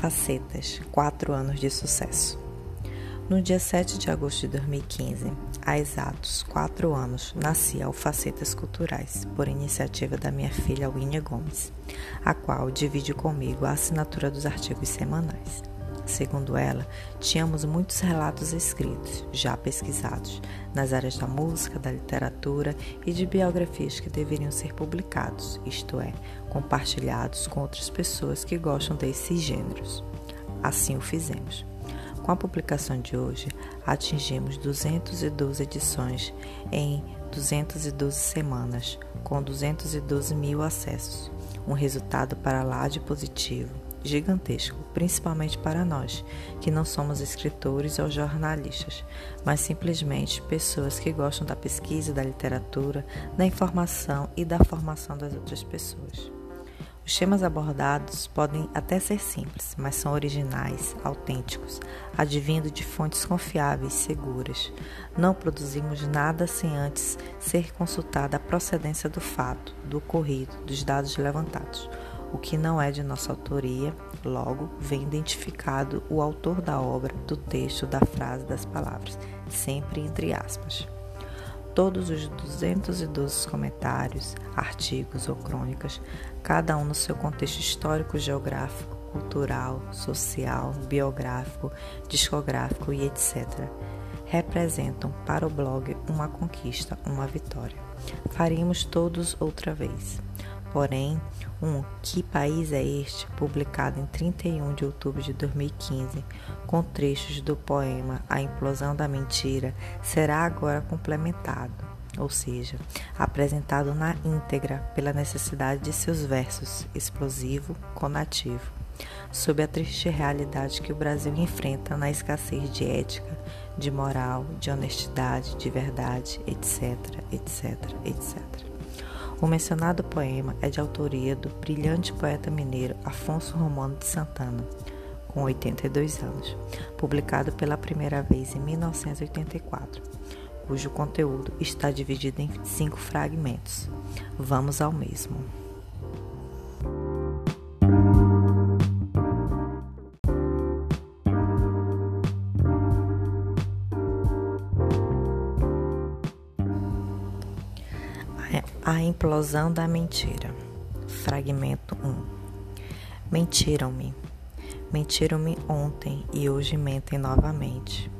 Facetas, 4 anos de sucesso. No dia 7 de agosto de 2015, há exatos 4 anos, nascia o Facetas Culturais, por iniciativa da minha filha Winnie Gomes, a qual divide comigo a assinatura dos artigos semanais. Segundo ela, tínhamos muitos relatos escritos, já pesquisados, nas áreas da música, da literatura e de biografias que deveriam ser publicados, isto é, compartilhados com outras pessoas que gostam desses gêneros. Assim o fizemos. Com a publicação de hoje, atingimos 212 edições em 212 semanas, com 212 mil acessos, um resultado para lá de positivo gigantesco, principalmente para nós, que não somos escritores ou jornalistas, mas simplesmente pessoas que gostam da pesquisa, da literatura, da informação e da formação das outras pessoas. Os temas abordados podem até ser simples, mas são originais, autênticos, advindo de fontes confiáveis, seguras. Não produzimos nada sem antes ser consultada a procedência do fato, do ocorrido, dos dados levantados o que não é de nossa autoria, logo vem identificado o autor da obra, do texto, da frase, das palavras, sempre entre aspas. Todos os 212 comentários, artigos ou crônicas, cada um no seu contexto histórico, geográfico, cultural, social, biográfico, discográfico e etc., representam para o blog uma conquista, uma vitória. Faríamos todos outra vez. Porém, um Que País é Este, publicado em 31 de outubro de 2015, com trechos do poema A Implosão da Mentira, será agora complementado, ou seja, apresentado na íntegra pela necessidade de seus versos, explosivo, conativo, sob a triste realidade que o Brasil enfrenta na escassez de ética, de moral, de honestidade, de verdade, etc, etc, etc. O mencionado poema é de autoria do brilhante poeta mineiro Afonso Romano de Santana, com 82 anos, publicado pela primeira vez em 1984, cujo conteúdo está dividido em cinco fragmentos. Vamos ao mesmo. A implosão da mentira. Fragmento 1. Mentiram-me. Mentiram-me ontem e hoje mentem novamente.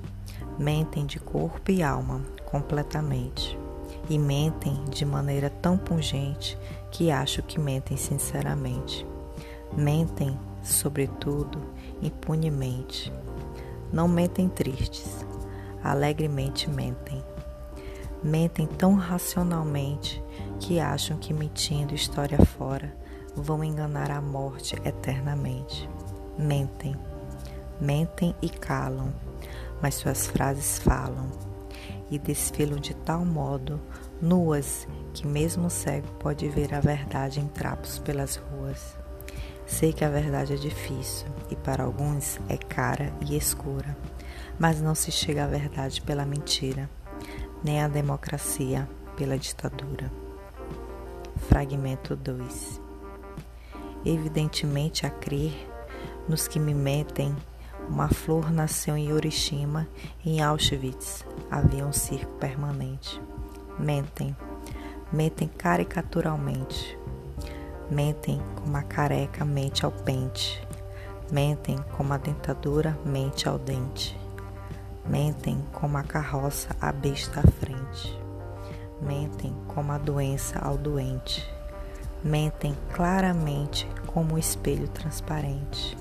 Mentem de corpo e alma, completamente. E mentem de maneira tão pungente que acho que mentem sinceramente. Mentem, sobretudo, impunemente. Não mentem tristes, alegremente mentem. Mentem tão racionalmente que acham que mentindo história fora vão enganar a morte eternamente. Mentem, mentem e calam, mas suas frases falam e desfilam de tal modo, nuas, que mesmo cego pode ver a verdade em trapos pelas ruas. Sei que a verdade é difícil e para alguns é cara e escura, mas não se chega à verdade pela mentira, nem à democracia pela ditadura. Fragmento 2 Evidentemente a crer nos que me metem, uma flor nasceu em Hiroshima, em Auschwitz havia um circo permanente. Mentem, mentem caricaturalmente. Mentem como a careca mente ao pente. Mentem como a dentadura mente ao dente. Mentem como a carroça a besta à frente mentem como a doença ao doente, mentem claramente como o espelho transparente,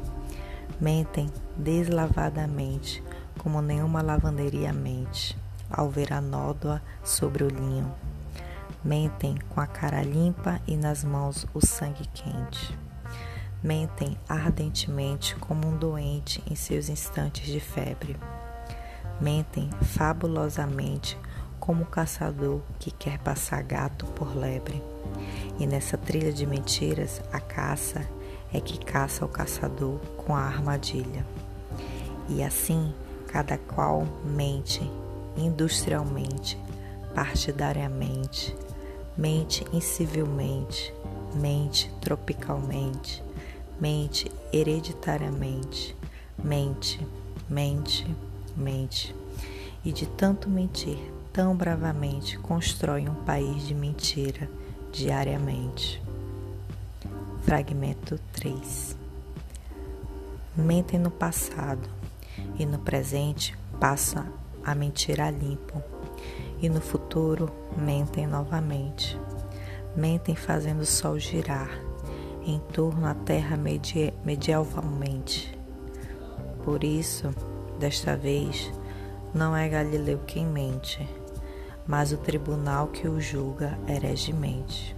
mentem deslavadamente como nenhuma lavanderia mente ao ver a nódoa sobre o linho, mentem com a cara limpa e nas mãos o sangue quente. Mentem ardentemente como um doente em seus instantes de febre. Mentem fabulosamente como o caçador que quer passar gato por lebre. E nessa trilha de mentiras, a caça é que caça o caçador com a armadilha. E assim, cada qual mente industrialmente, partidariamente, mente incivilmente, mente tropicalmente, mente hereditariamente, mente, mente, mente. E de tanto mentir tão bravamente, constrói um país de mentira diariamente. Fragmento 3 Mentem no passado e no presente passa a mentir a limpo, e no futuro mentem novamente. Mentem fazendo o sol girar em torno à terra medi medievalmente. Por isso, desta vez, não é Galileu quem mente, mas o tribunal que o julga heregemente.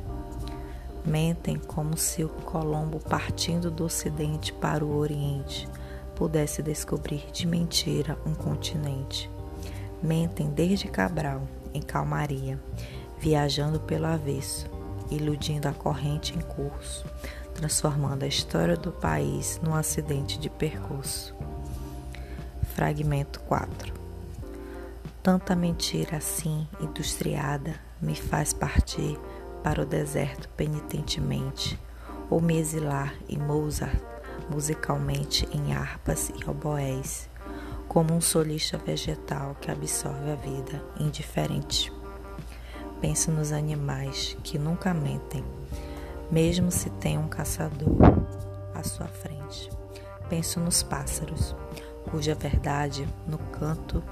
Mentem como se o Colombo, partindo do Ocidente para o Oriente, pudesse descobrir de mentira um continente. Mentem desde Cabral, em calmaria, viajando pelo avesso, iludindo a corrente em curso, transformando a história do país num acidente de percurso. Fragmento 4 Tanta mentira assim, industriada, me faz partir para o deserto penitentemente, ou me exilar em Mozart musicalmente em harpas e oboés, como um solista vegetal que absorve a vida indiferente. Penso nos animais que nunca mentem, mesmo se tem um caçador à sua frente. Penso nos pássaros, cuja verdade no canto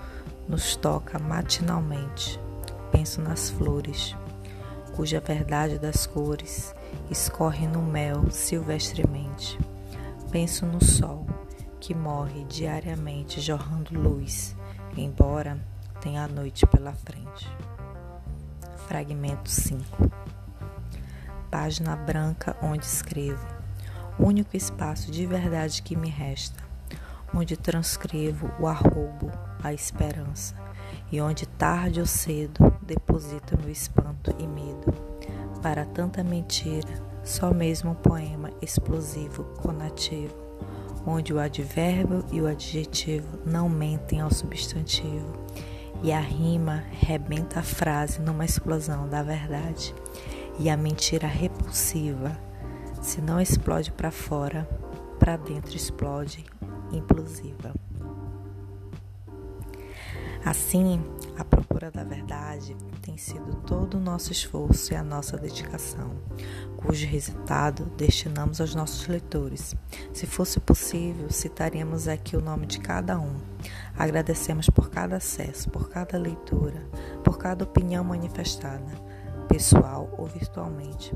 nos toca matinalmente. Penso nas flores, cuja verdade das cores escorre no mel silvestremente. Penso no sol, que morre diariamente jorrando luz, embora tenha a noite pela frente. Fragmento 5 Página branca onde escrevo, único espaço de verdade que me resta, onde transcrevo o arrobo, a esperança, e onde tarde ou cedo deposito meu espanto e medo. Para tanta mentira, só mesmo um poema explosivo, conativo, onde o advérbio e o adjetivo não mentem ao substantivo, e a rima rebenta a frase numa explosão da verdade, e a mentira repulsiva, se não explode para fora, para dentro explode implosiva. Assim, a procura da verdade tem sido todo o nosso esforço e a nossa dedicação, cujo resultado destinamos aos nossos leitores. Se fosse possível, citaríamos aqui o nome de cada um. Agradecemos por cada acesso, por cada leitura, por cada opinião manifestada, pessoal ou virtualmente.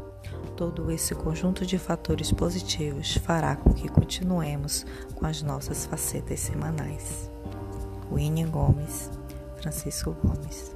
Todo esse conjunto de fatores positivos fará com que continuemos com as nossas facetas semanais. Winnie Gomes, Francisco Gomes.